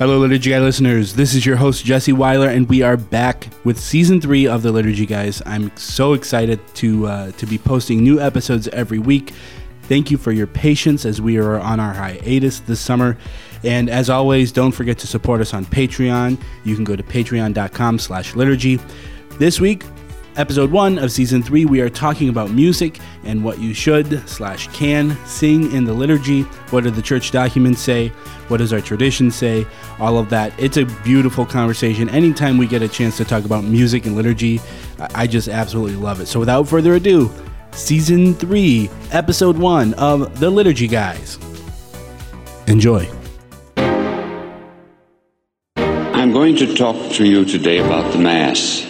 Hello, Liturgy Guy listeners. This is your host, Jesse Weiler, and we are back with season three of the Liturgy Guys. I'm so excited to uh, to be posting new episodes every week. Thank you for your patience as we are on our hiatus this summer. And as always, don't forget to support us on Patreon. You can go to patreon.com slash liturgy. This week, episode one of season three, we are talking about music and what you should slash can sing in the liturgy. What do the church documents say? What does our tradition say? All of that. It's a beautiful conversation. Anytime we get a chance to talk about music and liturgy, I just absolutely love it. So without further ado, season three, episode one of the Liturgy Guys. Enjoy. I'm going to talk to you today about the Mass.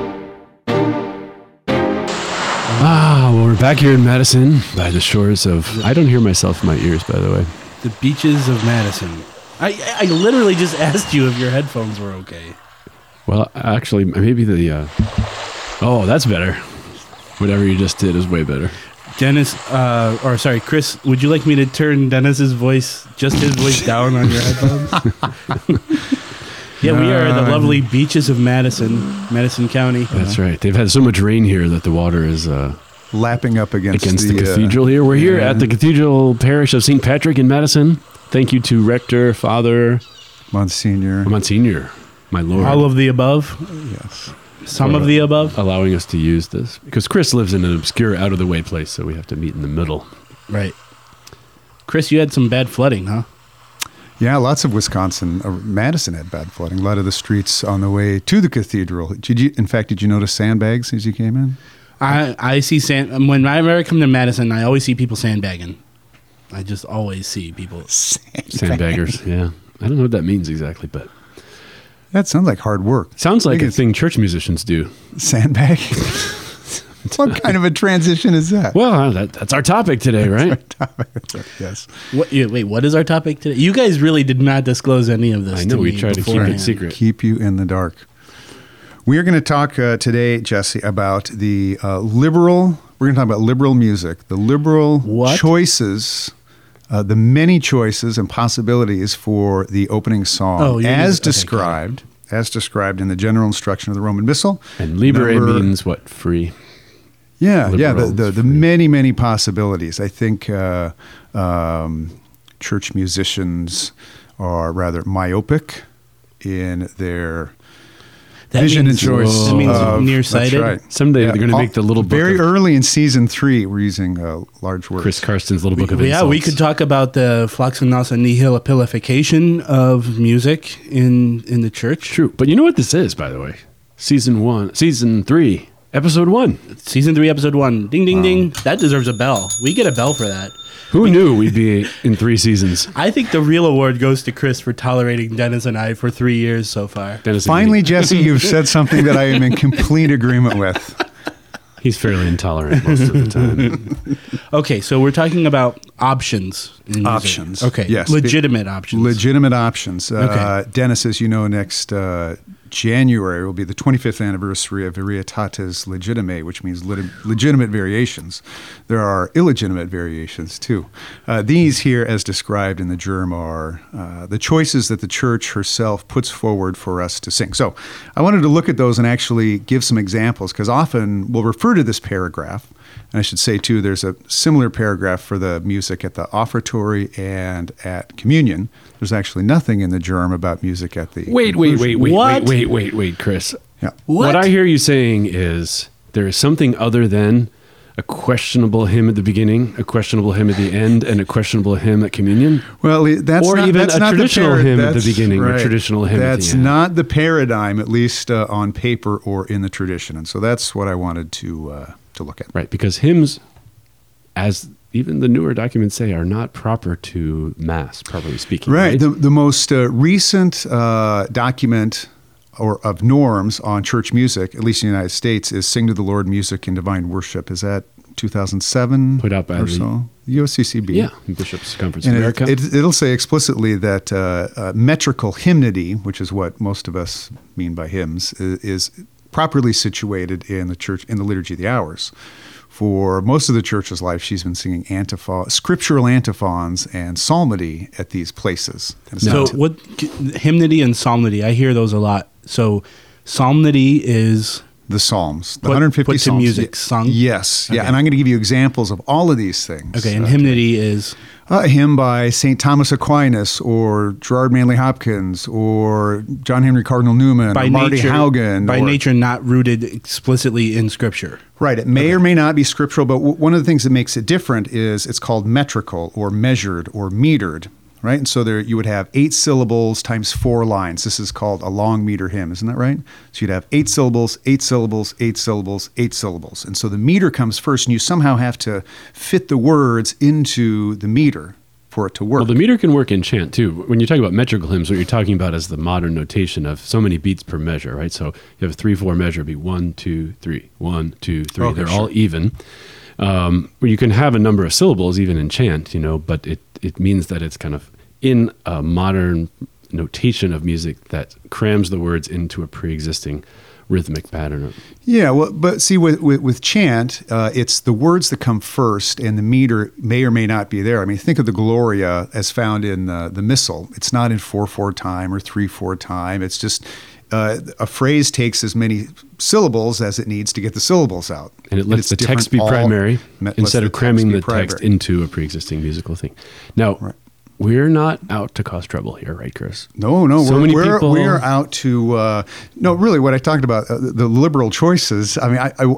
Back here in Madison by the shores of. I don't hear myself in my ears, by the way. The beaches of Madison. I, I literally just asked you if your headphones were okay. Well, actually, maybe the. Uh, oh, that's better. Whatever you just did is way better. Dennis, uh, or sorry, Chris, would you like me to turn Dennis's voice, just his voice down on your headphones? yeah, we are the lovely beaches of Madison, Madison County. That's right. They've had so much rain here that the water is uh, Lapping up against, against the, uh, cathedral here. We're here yeah. at the Cathedral Parish of St. Patrick in Madison. Thank you to Rector, Father, Monsignor. Monsignor, my Lord. All of the above, yes. some of the above. allowing us to use this because Chris lives in an obscure, out of the way place, so we have to meet in the middle. Right. Chris, you had some bad flooding, huh? Yeah, lots of Wisconsin. Uh, Madison had bad flooding. A lot of the streets on the way to the cathedral. Did you, in fact, did you notice sandbags as you came in? I I see sand when I ever come to Madison, I always see people sandbagging. I just always see people. Sandbaggers, yeah. I don't know what that means exactly, but That sounds like hard work. sounds like a thing church musicians do. Sandbag. what kind of a transition is that? Well, uh, that, that's our topic today, right? yes. What? yeah, Wait, what is our topic today? You guys really did not disclose any of this. I know to we me try to keep it secret. Keep you in the dark. We are going to talk uh, today, Jesse, about the uh, liberal. We're going to talk about liberal music, the liberal What? choices, uh, the many choices and possibilities for the opening song, Oh, as okay, described, as described in the general instruction of the Roman Missal. And libre Number- means what? Free. Yeah, yeah, the, the, the many, many possibilities. I think uh, um, church musicians are rather myopic in their That vision means- and choice. That means of- nearsighted. That's right. Someday they're going to make the little book Very of early in season three, we're using uh, large words. Chris Carstens' little book of Well, yeah, we could talk about the floccinaucinihilipilification of music in in the church. True, but you know what this is, by the way? Season one, season three, episode one. Season three, episode one. Ding, ding, ding. That deserves a bell. We get a bell for that. Who knew we'd be in three seasons? I think the real award goes to Chris for tolerating Dennis and I for three years so far. Dennis and Finally, me. Jesse, you've said something that I am in complete agreement with. he's fairly intolerant most of the time. Okay, so we're talking about options. in music. Options. Okay. Yes. Legitimate options. Legitimate options. Uh, Okay. Dennis, as you know, next uh, January will be the 25th anniversary of Varietates Legitimae, which means legitimate variations. There are illegitimate variations too. Uh, these here, as described in the GIRM, are uh, the choices that the church herself puts forward for us to sing. So I wanted to look at those and actually give some examples because often we'll refer to this paragraph. And I should say, too, there's a similar paragraph for the music at the offertory and at communion. There's actually nothing in the GIRM about music at the. Wait, wait, wait, wait, What? wait, wait, wait, wait, Chris. Yeah. What? I hear you saying is there is something other than a questionable hymn at the beginning, a questionable hymn at the end, and a questionable hymn at communion. Well, that's Or not, even that's a not the traditional para- hymn at the that's beginning or right. traditional hymn at the That's end. not the paradigm, at least uh, on paper or in the tradition, and so that's what I wanted to uh, to look at. Right, because hymns, as even the newer documents say, are not proper to mass, properly speaking. Right. The, the most uh, recent uh, document or of norms on church music, at least in the United States, is "Sing to the Lord" music and divine worship. Is that 2007 Put out by or the- so? USCCB. Yeah, Bishops Conference And of it, America. it, it'll say explicitly that uh, uh, metrical hymnody, which is what most of us mean by hymns, is, is properly situated in the church in the liturgy of the hours. For most of the church's life, she's been singing antiphon, scriptural antiphons and psalmody at these places. So not- what hymnody and psalmody? I hear those a lot. So psalmody is the Psalms, the Put- 150 put to Psalms. music, sung? Yes, yeah, and I'm going to give you examples of all of these things. okay, and Uh, hymnody is a hymn by St. Thomas Aquinas or Gerard Manley Hopkins or John Henry Cardinal Newman by or Marty nature Haugen. by or- nature not rooted explicitly in scripture. Right. It may or may not be scriptural, but w- one of the things that makes it different is it's called metrical or measured or metered. Right. And so there you would have eight syllables times four lines. This is called a long meter hymn, isn't that right? So you'd have eight syllables, eight syllables, eight syllables, eight syllables. And so the meter comes first, and you somehow have to fit the words into the meter for it to work. Well, the meter can work in chant too. When you talk about metrical hymns, what you're talking about is the modern notation of so many beats per measure, right? So you have a three four measure, be one two three, one two three. Okay, They're sure. all even. Um, where you can have a number of syllables even in chant, you know, but it it means that it's kind of in a modern notation of music that crams the words into a pre-existing rhythmic pattern. Yeah, well, but see, with with, with chant, uh, it's the words that come first, and the meter may or may not be there. I mean, think of the Gloria as found in uh, the Missal. It's not in four four time or three four time. It's just uh, a phrase takes as many syllables as it needs to get the syllables out, And it lets it's the text be primary instead of cramming the text into a pre-existing musical thing. Now, Right. we're not out to cause trouble here, right, Chris? No, no, So we're, many we're, people- we're out to uh, no. Really, what I talked about uh, the liberal choices. I mean, I, I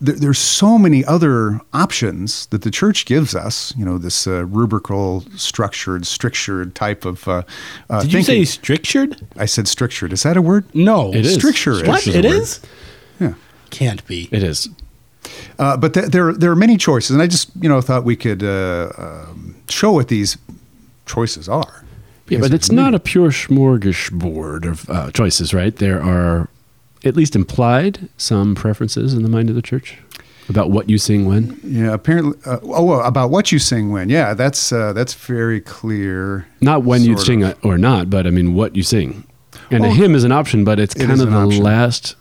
there, there's so many other options that the church gives us. You know, this uh, rubrical, structured, strictured type of. Uh, uh, Did you say thinking. strictured? I said strictured. Is that a word? No, It is. Stricture is. What Stricture's a it word. is? Yeah. Can't be. It is. Uh, but th- there, there are many choices, and I just, you know, thought we could uh, um, show what these choices are. Yeah, but it's not a pure smorgasbord of uh, choices, right? There are, at least implied, some preferences in the mind of the church about what you sing when. Yeah, apparently. Uh, oh, well, about what you sing when? Yeah, that's uh, that's very clear. Not when you sing it or not, but I mean what you sing. And a Well, hymn is an option, but it's it kind of the option. last,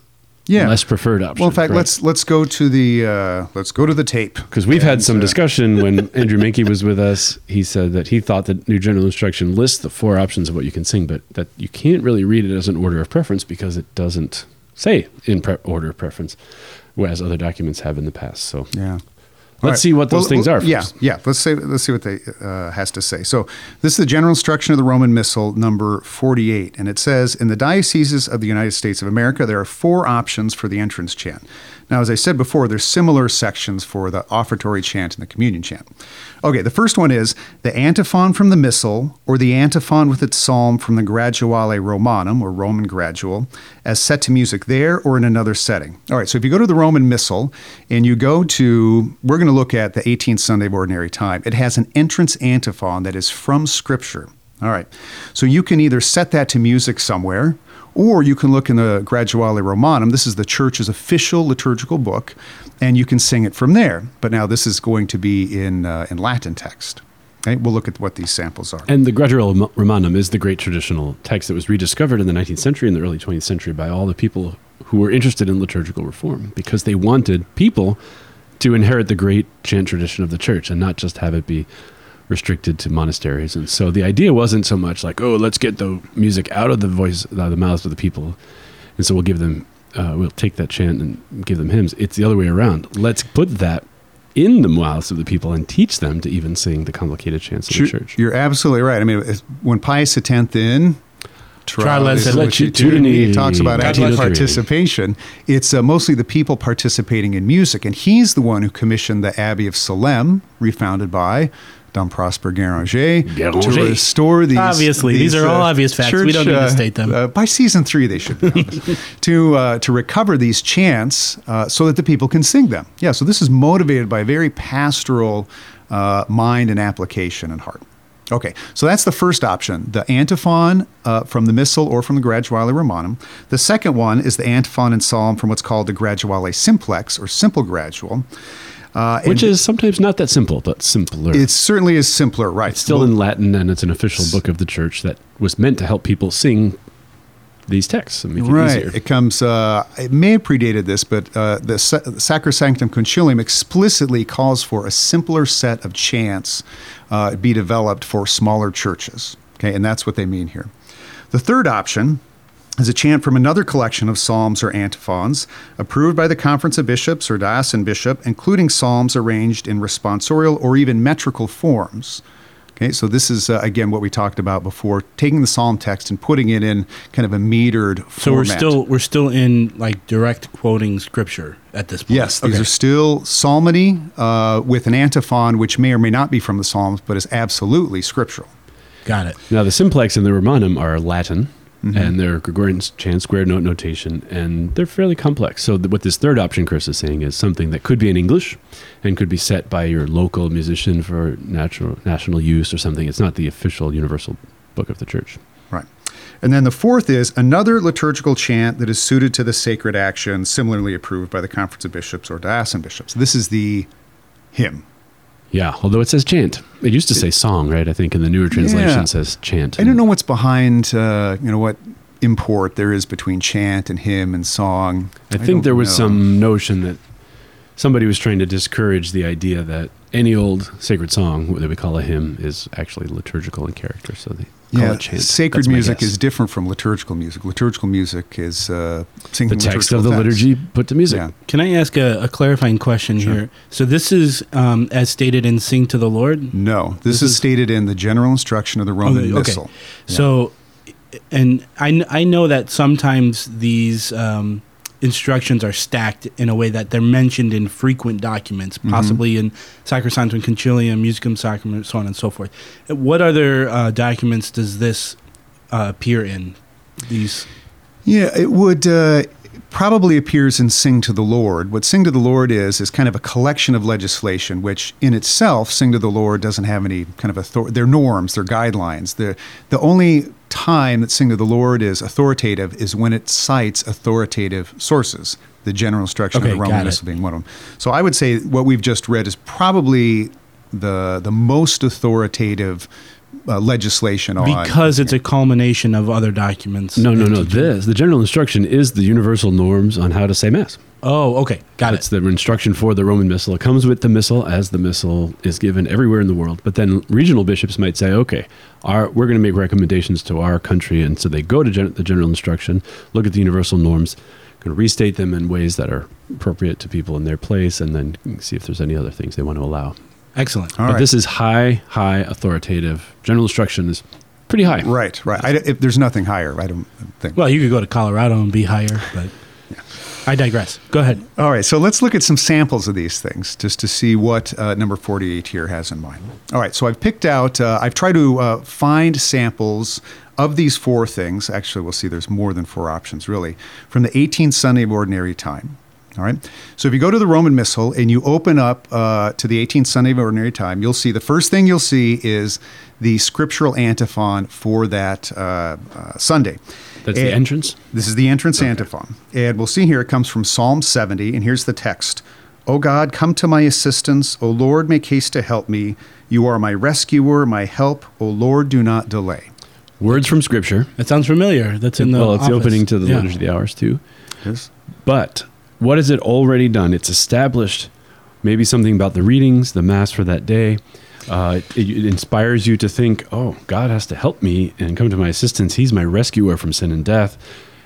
Yeah, less preferred option. Well, in fact, let's let's go to the uh, let's go to the tape Because we've had some uh, discussion when Andrew Menke was with us. He said that he thought that New General Instruction lists the four options of what you can sing, but that you can't really read it as an order of preference because it doesn't say in pre- order of preference, whereas other documents have in the past. So Yeah. Let's see what those things are Yeah, yeah. Let's say let's see what they uh, has to say. So this is the general instruction of the Roman Missal, number forty-eight, and it says in the dioceses of the United States of America there are four options for the entrance chant. Now, as I said before, there's similar sections for the offertory chant and the communion chant. Okay, the first one is the antiphon from the Missal or the antiphon with its psalm from the Graduale Romanum or Roman Gradual, as set to music there or in another setting. All right, so if you go to the Roman Missal and you go to, we're going to look at the 18th Sunday of Ordinary Time, it has an entrance antiphon that is from Scripture. All right, so you can either set that to music somewhere. Or you can look in the Graduale Romanum. This is the church's official liturgical book, and you can sing it from there. But now this is going to be in uh, in Latin text. Okay, we'll look at what these samples are. And the Graduale Romanum is the great traditional text that was rediscovered in the 19th century and the early 20th century by all the people who were interested in liturgical reform because they wanted people to inherit the great chant tradition of the church and not just have it be restricted to monasteries. And so the idea wasn't so much like, oh, let's get the music out of the voice, out of the mouths of the people, and so we'll give them, uh, we'll take that chant and give them hymns. It's the other way around. Let's put that in the mouths of the people and teach them to even sing the complicated chants of the church. You're absolutely right. I mean, when Pius X in Tra le sollecitudini. he talks about active participation. It's uh, mostly the people participating in music, and he's the one who commissioned the Abbey of Solesmes, refounded by Dom Prosper Guéranger, to restore these. Obviously, these are all obvious facts. We don't need to uh, state them. uh, by season three, they should be to uh, to recover these chants uh, so that the people can sing them. Yeah, so this is motivated by a very pastoral uh, mind and application and heart. Okay, so that's the first option the antiphon uh, from the Missal or from the Graduale Romanum. The second one is the antiphon and psalm from what's called the Graduale Simplex or Simple Gradual. Uh, Which is sometimes not that simple, but simpler. it certainly is simpler, right? It's still Well, in Latin, and it's an official book of the church that was meant to help people sing these texts and make it Right. easier. It comes. Uh, it may have predated this, but uh, the Sacrosanctum Concilium explicitly calls for a simpler set of chants uh, be developed for smaller churches. Okay, and that's what they mean here. The third option is a chant from another collection of psalms or antiphons approved by the Conference of Bishops or diocesan bishop, including psalms arranged in responsorial or even metrical forms. Okay, so this is uh, again what we talked about before, taking the psalm text and putting it in kind of a metered So we're still we're still in like direct quoting scripture at this point. Yes, these Okay. are still psalmody uh, with an antiphon, which may or may not be from the Psalms, but is absolutely scriptural. got it. Now, the simplex and the romanum are Latin, Mm-hmm. and they're Gregorian chant, square note notation, and they're fairly complex. So, th- what this third option Chris is saying is something that could be in English and could be set by your local musician for natural national use or something. It's not the official universal book of the church. Right. And then the fourth is another liturgical chant that is suited to the sacred action, similarly approved by the Conference of Bishops or diocesan bishops. This is the hymn. Yeah, although it says chant. It used to say song, right? I think in the newer translation Yeah. it says chant. I don't know what's behind, uh, you know, what import there is between chant and hymn and song. I think don't there was know. some notion that somebody was trying to discourage the idea that any old sacred song that we call a hymn is actually liturgical in character. So they Yeah, chant. sacred That's music is different from liturgical music. Liturgical music is uh, singing the text of the text. liturgy put to music. Yeah. Can I ask a, a clarifying question here? So this is um, as stated in "Sing to the Lord." No, this, This is, is- stated in the general instruction of the Roman Okay, Missal. So, and I, I know that sometimes these um, instructions are stacked in a way that they're mentioned in frequent documents, possibly Mm-hmm. possibly in Sacrosanctum Concilium, Musicam Sacram, so on and so forth. What other uh, documents does this uh, appear in? These Yeah, it would uh, probably appears in Sing to the Lord. What Sing to the Lord is is kind of a collection of legislation, which in itself, Sing to the Lord doesn't have any kind of authority. They're norms, they're guidelines. The the only time that Sing to the Lord is authoritative is when it cites authoritative sources. The general instruction Okay, of the Roman. Missal being one of them. So I would say what we've just read is probably the the most authoritative uh, legislation on because it's a culmination of other documents. No, no, no. This the general instruction is the universal norms on how to say mass. Oh, okay, got It's it. It's the instruction for the Roman Missal. It comes with the Missal as the Missal is given everywhere in the world. But then regional bishops might say, okay, our, we're going to make recommendations to our country. And so they go to gen- the general instruction, look at the universal norms, going to restate them in ways that are appropriate to people in their place, and then see if there's any other things they want to allow. Excellent. All but right. this is high, high authoritative. General instruction is pretty high. Right, right. I, if there's nothing higher, I don't think. Well, you could go to Colorado and be higher, but I digress. Go ahead. All right, so let's look at some samples of these things just to see what uh, number 48 here has in mind. All right, so I've picked out, uh, I've tried to uh, find samples of these four things. Actually, we'll see there's more than four options, really, from the 18th Sunday of Ordinary Time. All right, so if you go to the Roman Missal and you open up uh, to the 18th Sunday of Ordinary Time, you'll see the first thing you'll see is the scriptural antiphon for that uh, uh, Sunday. That's the entrance. this is the entrance antiphon. And we'll see here it comes from Psalm 70, and here's the text O God, come to my assistance. O Lord, make haste to help me. You are my rescuer, my help. O Lord, do not delay. Words from Scripture. That sounds familiar. That's in the well, it's the opening to the Yeah. Liturgy of the Hours, too. Yes. But what has it already done? It's established maybe something about the readings, the Mass for that day. Uh, it, it inspires you to think, oh, God has to help me and come to my assistance. He's my rescuer from sin and death.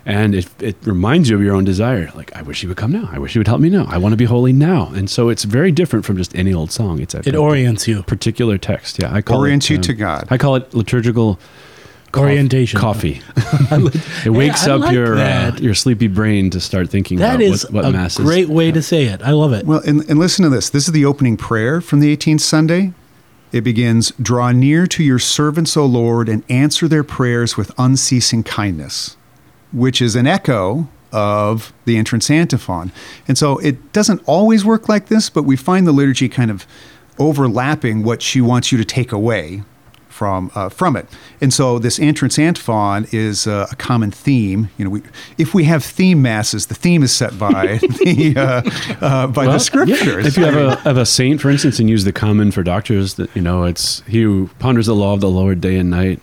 And it, it reminds you of your own desire. Like, I wish he would come now. I wish he would help me now. I want to be holy now. And so it's very different from just any old song. It's a It orients you. particular text. Yeah, I call Orients it, you um, to God. I call it liturgical coff- Orientation. coffee. it wakes I up like your uh, your sleepy brain to start thinking That about is what, what a mass is. great way to say it. I love it. Well, and, and listen to this. This is the opening prayer from the 18th Sunday. It begins Draw near to your servants, O Lord, and answer their prayers with unceasing kindness, which is an echo of the entrance antiphon. And so it doesn't always work like this, but we find the liturgy kind of overlapping what she wants you to take away from uh, from it. And so this entrance antiphon is uh, a common theme. You know, we, if we have theme masses, the theme is set by the uh, uh, by Well, the scriptures. yeah. If you have a, have a saint, for instance, and use the common for doctors, that you know, it's he who ponders the law of the Lord day and night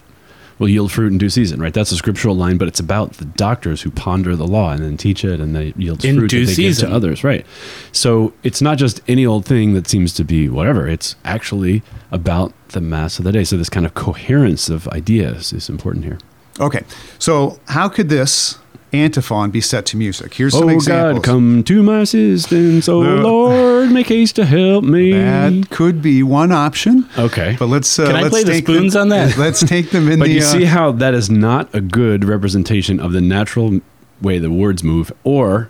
will yield fruit in due season, right? That's a scriptural line, but it's about the doctors who ponder the law and then teach it, and they yield In fruit due that they season. give to others, right? So it's not just any old thing that seems to be whatever. It's actually about the mass of the day. So this kind of coherence of ideas is important here. okay, so how could this antiphon be set to music? Here's some oh examples. God, come to my assistance! Oh Lord, make haste to help me. That could be one option. Okay. But let's uh, Can I let's play the spoons on that? Let's take them in But the. you uh, see how that is not a good representation of the natural way the words move, or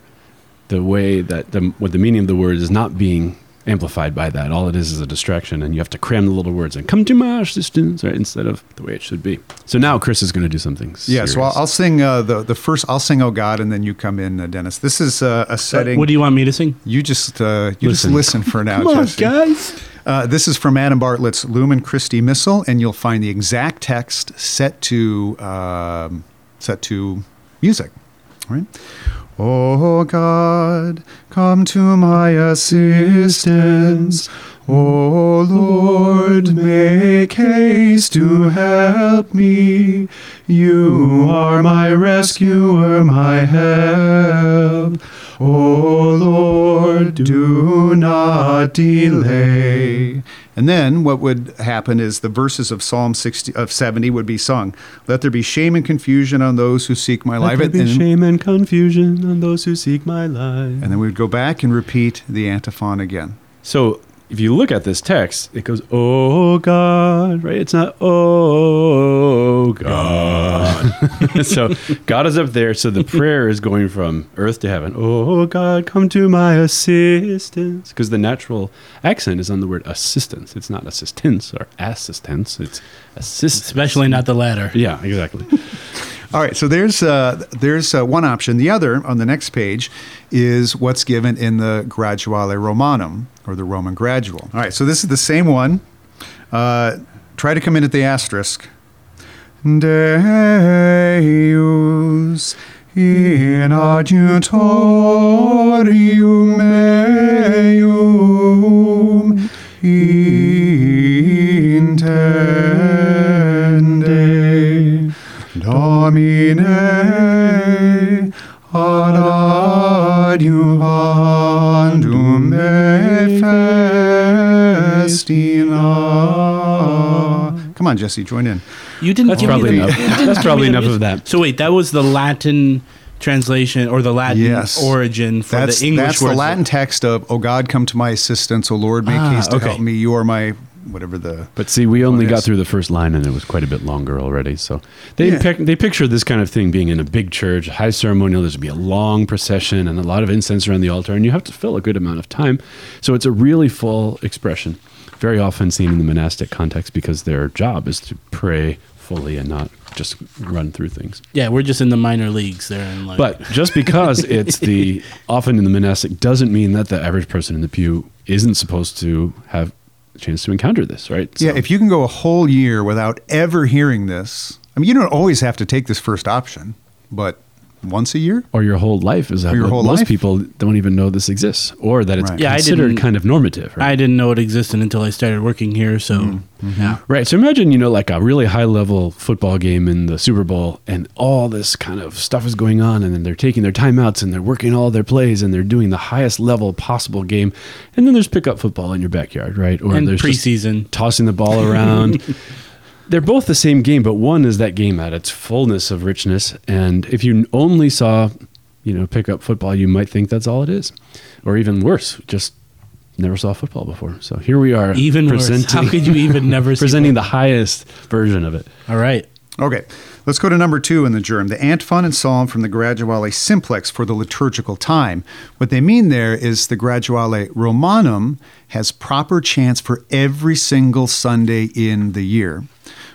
the way that the what the meaning of the word is not being amplified by that. All it is is a distraction, and you have to cram the little words and come to my assistance, right, instead of the way it should be. So now Chris is going to do something. Yeah, so I'll. I'll sing uh, the the first. I'll sing "Oh God," and then you come in, uh, Dennis. This is uh, a setting. What do you want me to sing? you just uh, you Listen. just listen for now, Come on, Jesse. guys. Uh, this is from Adam Bartlett's Lumen Christi Missal, and you'll find the exact text set to um, set to music. All right. Oh God, come to my assistance. Oh Lord, make haste to help me. You are my rescuer, my help. Oh Lord, do not delay. And then what would happen is the verses of Psalm 60 of 70 would be sung. Let there be shame and confusion on those who seek my life. Let there be and, shame and confusion on those who seek my life. and then we would go back and repeat the antiphon again. So if you look at this text, it goes, "Oh God," right? It's not "Oh God." so God is up there. So the prayer is going from earth to heaven. Oh God, come to my assistance, because the natural accent is on the word assistance. It's not assistance or assistance. It's assistance. Especially not the latter. Yeah, exactly. All right, so there's uh, there's uh, one option. The other on the next page is what's given in the Graduale Romanum or the Roman Gradual. All right, so this is the same one. Uh, try to come in at the asterisk. Deus in adjutorium meum on, Jesse, join in. You didn't That's probably enough. That's probably enough of that. So wait, that was the Latin translation or the Latin Yes. origin for That's, the English that's the words. Latin text of, "O God, come to my assistance. O Lord, make Ah, haste to okay. help me. You are my whatever the." But see, we only got yes. through the first line, and it was quite a bit longer already. So they Yeah. pic- they picture this kind of thing being in a big church, high ceremonial. There's be a long procession and a lot of incense around the altar, and you have to fill a good amount of time. So it's a really full expression, very often seen in the monastic context because their job is to pray fully and not just run through things. yeah, we're just in the minor leagues there. And like, But just because it's the often in the monastic doesn't mean that the average person in the pew isn't supposed to have a chance to encounter this, right? Yeah, So- if you can go a whole year without ever hearing this, I mean, you don't always have to take this first option, but once a year. or your whole life is that your whole most life. people don't even know this exists or that it's Right. Yeah, considered didn't- kind of normative right? I didn't know it existed until I started working here. So Mm-hmm. yeah, right so imagine you know like a really high level football game in the super bowl and all this kind of stuff is going on and then they're taking their timeouts and they're working all their plays and they're doing the highest level possible game and then there's pickup football in your backyard right or and there's preseason. tossing the ball around they're both the same game, but one is that game at its fullness of richness. And if you only saw, you know, pick up football, you might think that's all it is, or even worse, just never saw football before. So here we are, Even worse. How could you even never see presenting the highest version of it? All right. Okay, let's go to number two in the GIRM, the antiphon and psalm from the Graduale Simplex for the liturgical time. What they mean there is the Graduale Romanum has proper chants for every single Sunday in the year.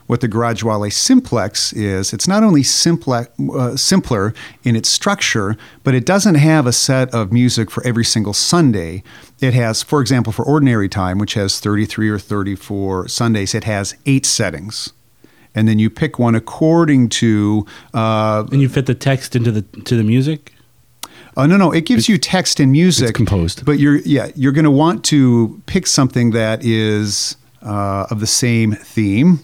What the Graduale Simplex is, it's not only simple, uh, simpler in its structure, but it doesn't have a set of music for every single Sunday. It has, for example, for ordinary time, which has 33 or 34 Sundays, it has eight settings and then you pick one according to. Uh, And you fit the text into the to the music. Oh no, no, it gives you text and music composed. But you're yeah, you're going to want to pick something that is uh, of the same theme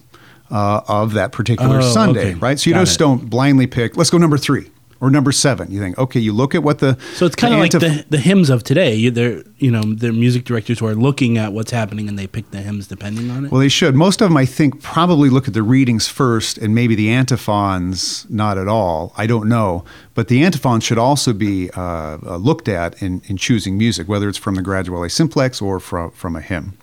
uh, of that particular Oh, Sunday, okay. right? So you Got just it. don't blindly pick. Let's go number three or number seven. You think okay, you look at what the So it's kind of like the the hymns of today. You, they're you know they're music directors who are looking at what's happening and they pick the hymns depending on it. Well, they should. Most of them, I think, probably look at the readings first, and maybe the antiphons not at all. I don't know, but the antiphons should also be uh, uh, looked at in, in choosing music, whether it's from the Graduale Simplex or from from a hymn.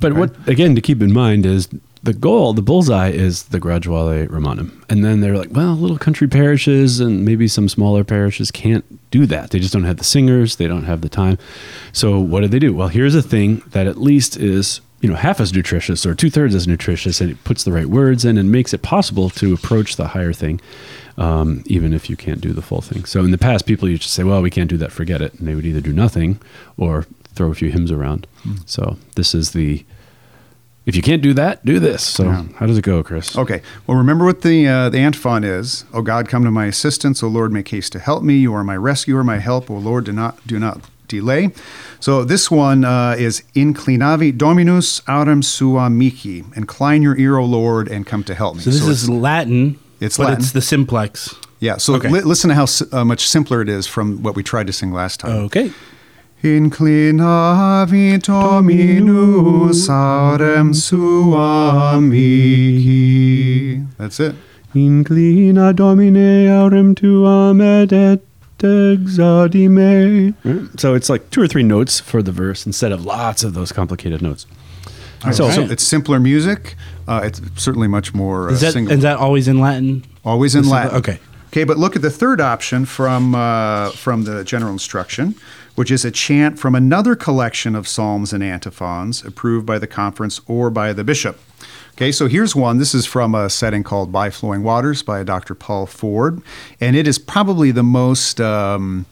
But what again to keep in mind is the goal, the bullseye is the Graduale Romanum, and then they're like, well, little country parishes and maybe some smaller parishes can't do that. They just don't have the singers, they don't have the time. So what do they do? Well, here's a thing that at least is you know half as nutritious or two thirds as nutritious, and it puts the right words in and makes it possible to approach the higher thing. Um, even if you can't do the full thing. So in the past, people used to say, "Well, we can't do that. Forget it." And they would either do nothing or throw a few hymns around. So this is the if you can't do that, do this. So Yeah. how does it go, Chris? Okay. Well, remember what the uh, the antiphon is. O God, come to my assistance. O Lord, make haste to help me. You are my rescuer, my help. O Lord, do not do not delay. So this one uh, is inclinavi Dominus autem sua mihi. Incline your ear, O Lord, and come to help me. so this it's- is Latin. it's but Latin. it's the simplex. yeah. So Okay. li- listen to how uh, much simpler it is from what we tried to sing last time. Okay. Inclinavi Dominus autem sua mihi. That's it. Inclina Domine aurem tuam et et exaudime. So it's like two or three notes for the verse instead of lots of those complicated notes. So, right. it's simpler music. Uh, it's certainly much more uh, Is that single. is that always in Latin? Always in Latin. okay. Okay, but look at the third option from uh, from the general instruction, which is a chant from another collection of psalms and antiphons approved by the conference or by the bishop. Okay, so here's one. This is from a setting called By Flowing Waters by Dr. Paul Ford, and it is probably the most one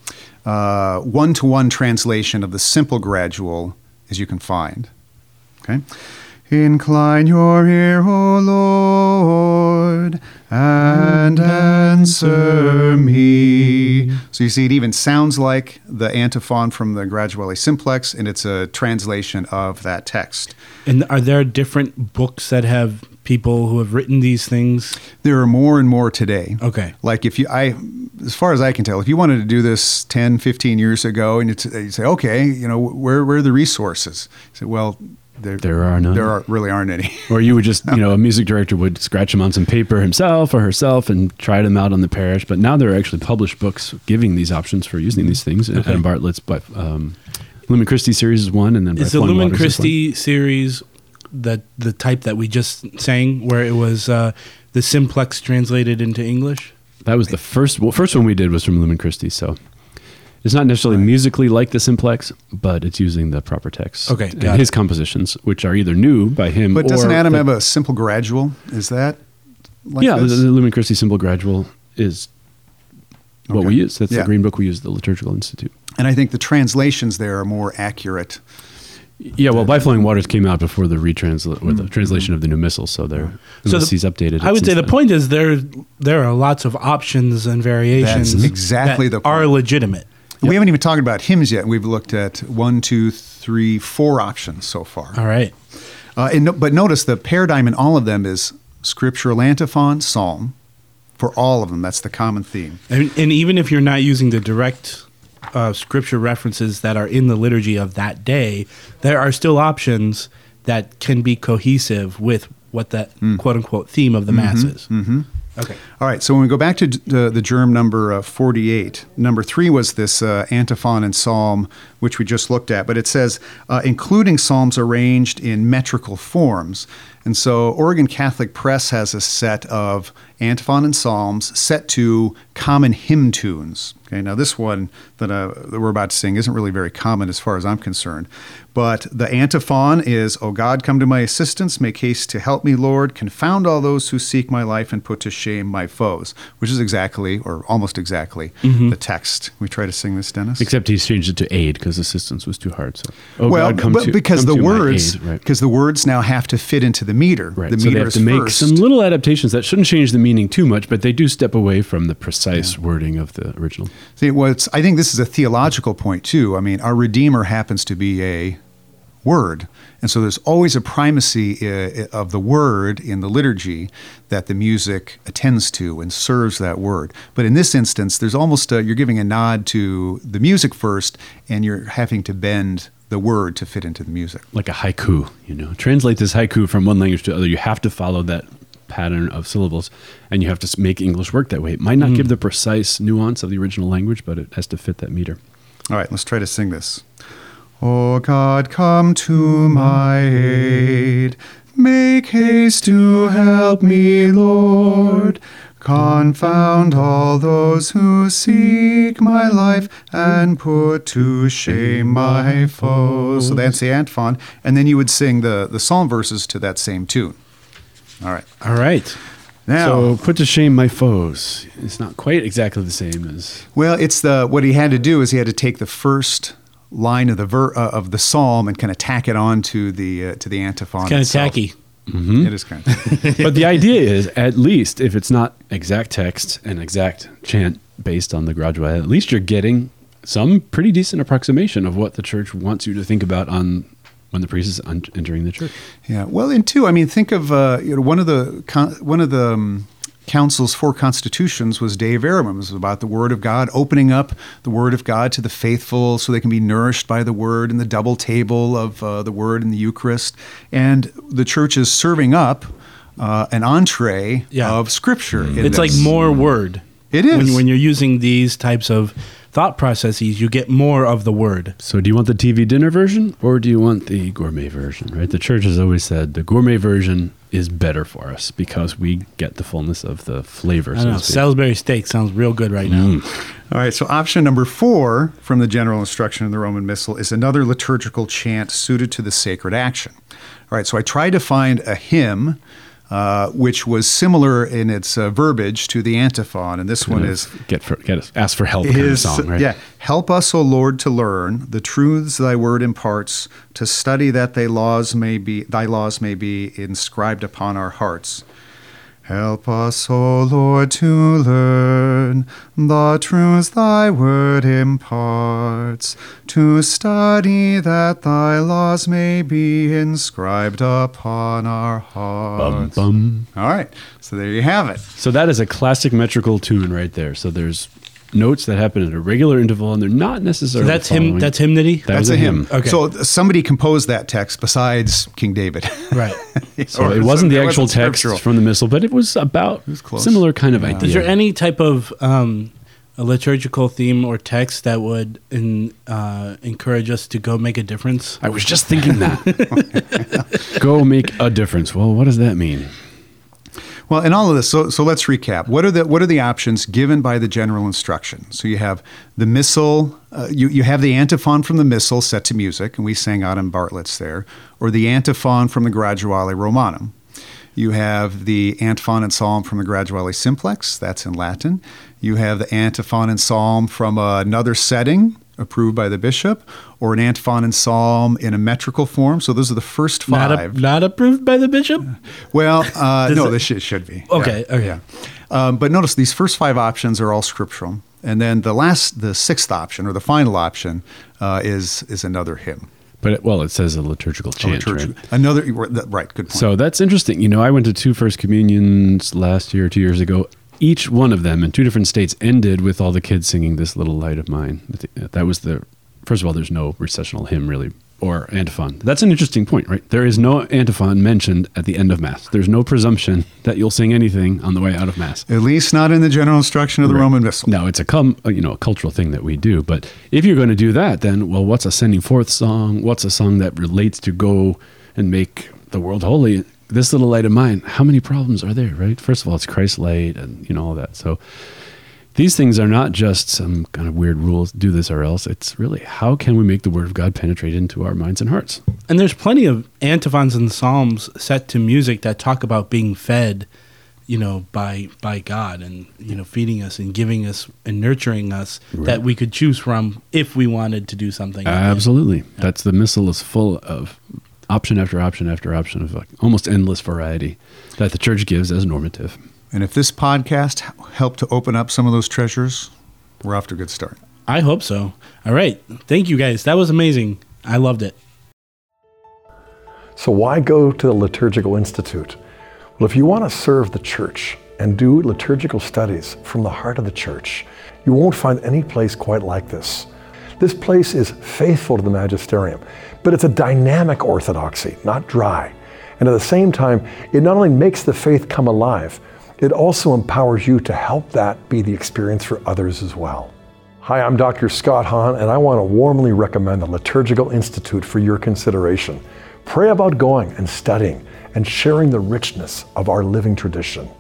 to one translation of the simple gradual as you can find. Okay. Incline your ear, O Lord, and answer me. So you see, it even sounds like the antiphon from the Graduale Simplex, and it's a translation of that text. And are there different books that have people who have written these things? There are more and more today. Okay. Like if you, I, as far as I can tell, if you wanted to do this 10, 15 years ago, and you say, okay, you know, where, where are the resources? You say, well, there, There are none. There are, really aren't any. Or you would just, you know, a music director would scratch them on some paper himself or herself and try them out on the parish. But now there are actually published books giving these options for using these things. Okay. Adam Bartlett's but, um, Lumen Christi series is one, and then by Is the Lumen Waters is. Christi series the the type that we just sang, where it was uh, the simplex translated into English? That was the first. Well, first one we did was from Lumen Christi, so it's not necessarily musically like the simplex, but it's using the proper text. Okay, and got his it. compositions, which are either new by him, But doesn't Adam the- have a simple gradual? Is that like yeah, the, this? the Lumen Christi Simple Gradual is what Okay. we use. That's Yeah. the green book we use at the Liturgical Institute. and I think the translations there are more accurate. Yeah, well, By Flowing Waters came out before the retranslate or the Mm-hmm. translation of the new missal, so they're So unless the- he's updated. I would say since the point is there there are lots of options and variations. That's exactly that the point. are legitimate. We haven't even talked about hymns yet. We've looked at one, two, three, four options so far. All right. Uh, and no, but notice the paradigm in all of them is scriptural antiphon, psalm. For all of them, that's the common theme. And, and even if you're not using the direct uh, scripture references that are in the liturgy of that day, there are still options that can be cohesive with what that quote unquote theme of the mass is. Mm-hmm. Okay. All right, so when we go back to uh, the GIRM number uh, 48, number three was this uh, antiphon and psalm, which we just looked at, but it says, uh, including psalms arranged in metrical forms. And so Oregon Catholic Press has a set of antiphon and psalms set to common hymn tunes. Okay, now this one that, uh, that we're about to sing isn't really very common as far as I'm concerned. But the antiphon is, O God, come to my assistance, make haste to help me, Lord, confound all those who seek my life and put to shame my foes, which is exactly, or almost exactly, the text. We try to sing this, Dennis? Except he's changed it to aid because assistance was too hard. So, oh well, God, come but to because come the words, aid, right. because the words now have to fit into the meter. Right. The so they meter have is to make first. some little adaptations that shouldn't change the meaning too much, but they do step away from the precise wording of the original. See, what's I think this is a theological point too. I mean, our Redeemer happens to be a word, and so there's always a primacy uh, of the word in the liturgy that the music attends to and serves that word. But in this instance, there's almost a, you're giving a nod to the music first, and you're having to bend the word to fit into the music. Like a haiku, you know. Translate this haiku from one language to the other. You have to follow that pattern of syllables, and you have to make English work that way. It might not hmm. give the precise nuance of the original language, but it has to fit that meter. All right, let's try to sing this. Oh God, come to my aid. Make haste to help me, Lord. Confound all those who seek my life and put to shame my foes. So that's the antiphon. And then you would sing the, the psalm verses to that same tune. All right. All right. Now, So put to shame my foes. It's not quite exactly the same as Well, it's the what he had to do is he had to take the first line of the ver, uh, of the psalm and kind of tack it on to the uh, to the antiphon. Kind of itself. Tacky. It is kind of. but the idea is at least if it's not exact text and exact chant based on the graduate, at least you're getting some pretty decent approximation of what the church wants you to think about on when the priest is entering the church. yeah. Well, and two, I mean, think of uh, you know one of the one of the um, council's four constitutions was Dei Verbum. It was about the Word of God, opening up the Word of God to the faithful, so they can be nourished by the Word and the double table of uh, the Word in the Eucharist, and the church is serving up. Uh, an entree Yeah. of Scripture. in It's like more word. It is. When, when you're using these types of thought processes, you get more of the word. So do you want the TV dinner version or do you want the gourmet version? Right? The church has always said the gourmet version is better for us because we get the fullness of the flavor. I so know. Salisbury steak sounds real good right now. Mm. All right, so option number four from the general instruction in the Roman Missal is another liturgical chant suited to the sacred action. All right, so I tried to find a hymn uh, which was similar in its uh, verbiage to the antiphon, and this one is get for get ask for help kind of song, right? yeah. Help us, O Lord, to learn the truths Thy word imparts, to study that Thy laws may be Thy laws may be inscribed upon our hearts. Help us, O Lord, to learn the truths Thy word imparts, to study that Thy laws may be inscribed upon our Bum, hearts. bum. All right, so there you have it. So that is a classic metrical tune right there. So there's notes that happen at a regular interval and they're not So necessarily that's him. That's hymnody. That That's a hymn. Okay. So somebody composed that text besides King David. right. So Or it wasn't the actual wasn't text from the missal, but it was about close. similar kind of idea. Is there any type of um, a liturgical theme or text that would in, uh, encourage us to go make a difference? I was just thinking that. Go make a difference. Well, what does that mean? Well, in all of this, so, so let's recap. What are the what are the options given by the general instruction? So you have the missal, uh, you you have the antiphon from the missal set to music, and we sang in Bartlett's there, or the antiphon from the Graduale Romanum. You have the antiphon and psalm from the Graduale Simplex, that's in Latin. You have the antiphon and psalm from another setting approved by the bishop, or an antiphon and psalm in a metrical form. So those are the first Not, five. a, not approved by the bishop. Well, uh, no, it- this should, should be. Okay, Yeah, okay. yeah. Um, but notice these first five options are all scriptural, and then the last, the sixth option or the final option uh, is is another hymn. But it, well, it says a liturgical chant. Liturg- right? Another right. Good point. So that's interesting. You know, I went to two First Communions last year, two years ago. Each one of them in two different states ended with all the kids singing "This Little Light of Mine." That was the first of all. There's no recessional hymn really or antiphon. That's an interesting point, right? There is no antiphon mentioned at the end of Mass. There's no presumption that you'll sing anything on the way out of Mass. At least not in the general instruction of the Right. Roman Missal. No, it's a com- uh, you know a cultural thing that we do. But if you're going to do that, then well, what's a sending forth song? What's a song that relates to go and make the world holy? This little light of mine. How many problems are there? Right. First of all, it's Christ light, and you know all that. So these things are not just some kind of weird rules. Do this or else. It's really how can we make the word of God penetrate into our minds and hearts? And there's plenty of antiphons and psalms set to music that talk about being fed, you know, by by God and you know feeding us and giving us and nurturing us that we could choose from if we wanted to do something. Absolutely. That's the missal is full of option after option after option of like almost endless variety that the church gives as normative. And if this podcast helped to open up some of those treasures, we're off to a good start. I hope so. All right. Thank you guys. That was amazing. I loved it. So, why go to the Liturgical Institute? Well, if you want to serve the church and do liturgical studies from the heart of the church, you won't find any place quite like this. This place is faithful to the magisterium, but it's a dynamic orthodoxy, not dry. And at the same time, it not only makes the faith come alive, it also empowers you to help that be the experience for others as well. Hi, I'm Dr. Scott Hahn, and I want to warmly recommend the Liturgical Institute for your consideration. Pray about going and studying and sharing the richness of our living tradition.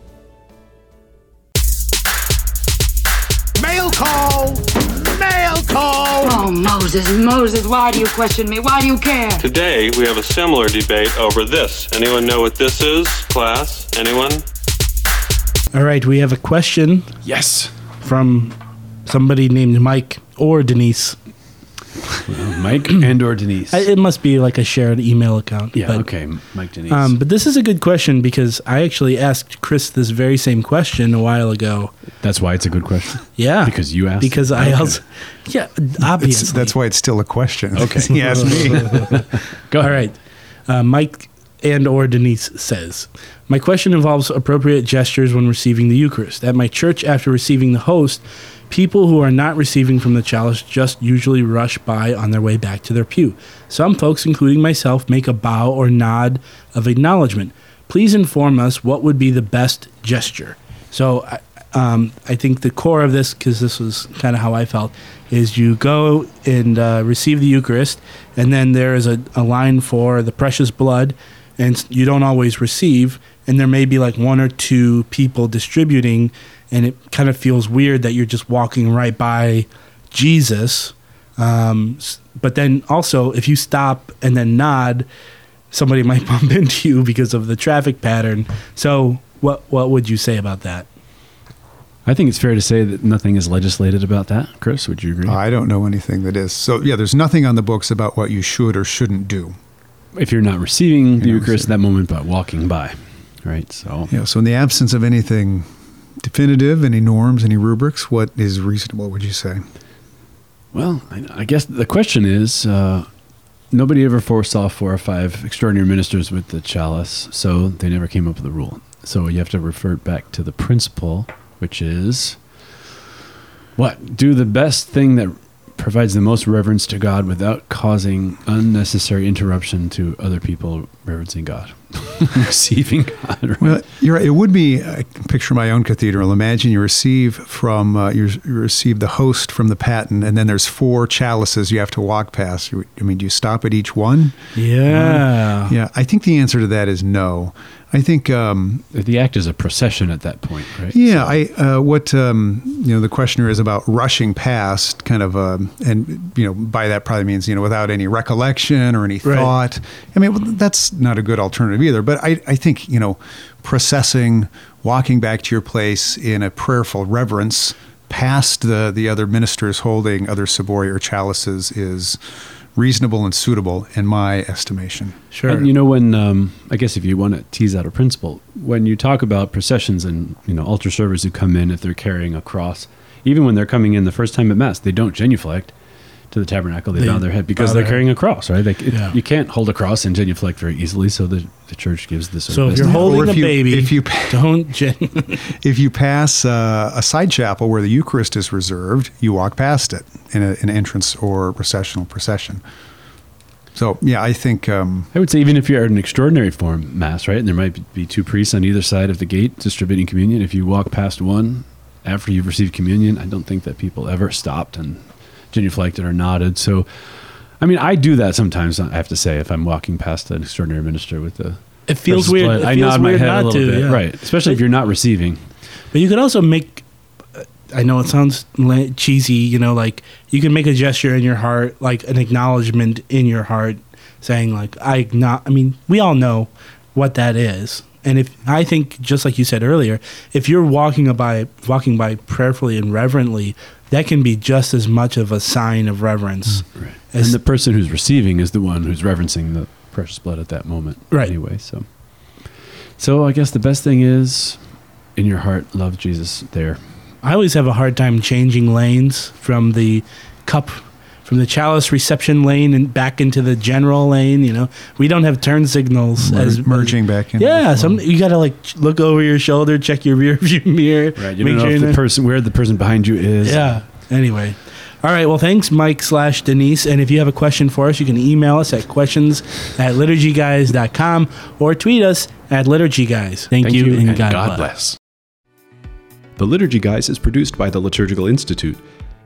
Mail call! Mail call! Oh, Moses, Moses, why do you question me? Why do you care? Today, we have a similar debate over this. Anyone know what this is, class? Anyone? All right. We have a question Yes. from somebody named Mike or Denise. Mike and or Denise. I- It must be like a shared email account. yeah, but, okay. Mike Denise. Um, but this is a good question because I actually asked Chris this very same question a while ago. That's why it's a good question. Yeah, Because you asked? Because I Okay. also, yeah, It's, obviously. that's why it's still a question. Okay. he asked me. Go All ahead. right. Uh, Mike and or Denise says, My question involves appropriate gestures when receiving the Eucharist. At my church, after receiving the host, people who are not receiving from the chalice just usually rush by on their way back to their pew. Some folks, including myself, make a bow or nod of acknowledgement. Please inform us what would be the best gesture. So, I- um, I think the core of this, because this was kind of how I felt, is you go and uh, receive the Eucharist, and then there is a, a line for the precious blood, and you don't always receive, and there may be like one or two people distributing, and it kind of feels weird that you're just walking right by Jesus. Um, but then also, if you stop and then nod, somebody might bump into you because of the traffic pattern. So, what what would you say about that? I think it's fair to say that nothing is legislated about that. Chris, would you agree? I don't know anything that is. So, yeah, there's nothing on the books about what you should or shouldn't do. If you're not receiving the You're not Eucharist at that moment, but walking by, right? So Yeah, so in the absence of anything definitive, any norms, any rubrics, what is reasonable, would you say? Well, I, I guess the question is uh, nobody ever foresaw four or five extraordinary ministers with the chalice, so they never came up with a rule. So you have to revert back to the principle, which is what? Do the best thing that provides the most reverence to God without causing unnecessary interruption to other people reverencing God, receiving God. Right? Well, you're right. It would be. I can picture my own cathedral. Imagine you receive from uh, you, receive the host from the paten, and then there's four chalices you have to walk past. I mean, do you stop at each one? Yeah. Yeah, I think the answer to that is no. I think. Um, the act is a procession at that point, right? Yeah, I uh, what um, you know the questioner is about rushing past, kind of, um, and you know by that probably means you know without any recollection or any Right. thought. I mean well, that's not a good alternative either. But I I think you know processing, walking back to your place in a prayerful reverence past the the other ministers holding other cibori or chalices is reasonable and suitable in my estimation. Sure. And you know when um, I guess if you want to tease out a principle, when you talk about processions and you know altar servers who come in if they're carrying a cross, even when they're coming in the first time at mass, they don't genuflect to the tabernacle. They, They bow their head because they're their carrying a cross, right? They, it- Yeah. You can't hold a cross and genuflect very easily, so the, the church gives this. so if you're holding if a you- baby, if you- don't gen- If you pass uh, a side chapel where the Eucharist is reserved, you walk past it in a, an entrance or processional procession. So, yeah, I think um, I would say even if you're at an extraordinary form mass, right, and there might be two priests on either side of the gate distributing communion. If you walk past one after you've received communion, I don't think that people ever stopped and genuflected or nodded. So, I mean, I do that sometimes. I have to say, if I'm walking past an extraordinary minister with the it feels weird. blood, It I feels nod my head a little to, bit, yeah. right? Especially if you're not receiving. But you could also make. I know it sounds cheesy, you know, like you can make a gesture in your heart, like an acknowledgement in your heart, saying like I not. I mean, we all know what that is, and if I think just like you said earlier, if you're walking by walking by prayerfully and reverently, that can be just as much of a sign of reverence. Mm. Right. As- and the person who's receiving is the one who's reverencing the precious blood at that moment. Right. Anyway, so so I guess the best thing is in your heart, love Jesus there. I always have a hard time changing lanes from the cup, from the chalice reception lane and back into the general lane. You know, we don't have turn signals Mer- as merging back in. Yeah, some you got to like look over your shoulder, check your rear view mirror. Right. You make don't know sure if the person where the person behind you is. Yeah. Anyway. All right. Well, thanks, Mike slash Denise. And if you have a question for us, you can email us at questions at liturgyguys.com or tweet us at liturgyguys. Thank, Thank you, you, and, and God, God bless. bless. The Liturgy Guys is produced by the Liturgical Institute.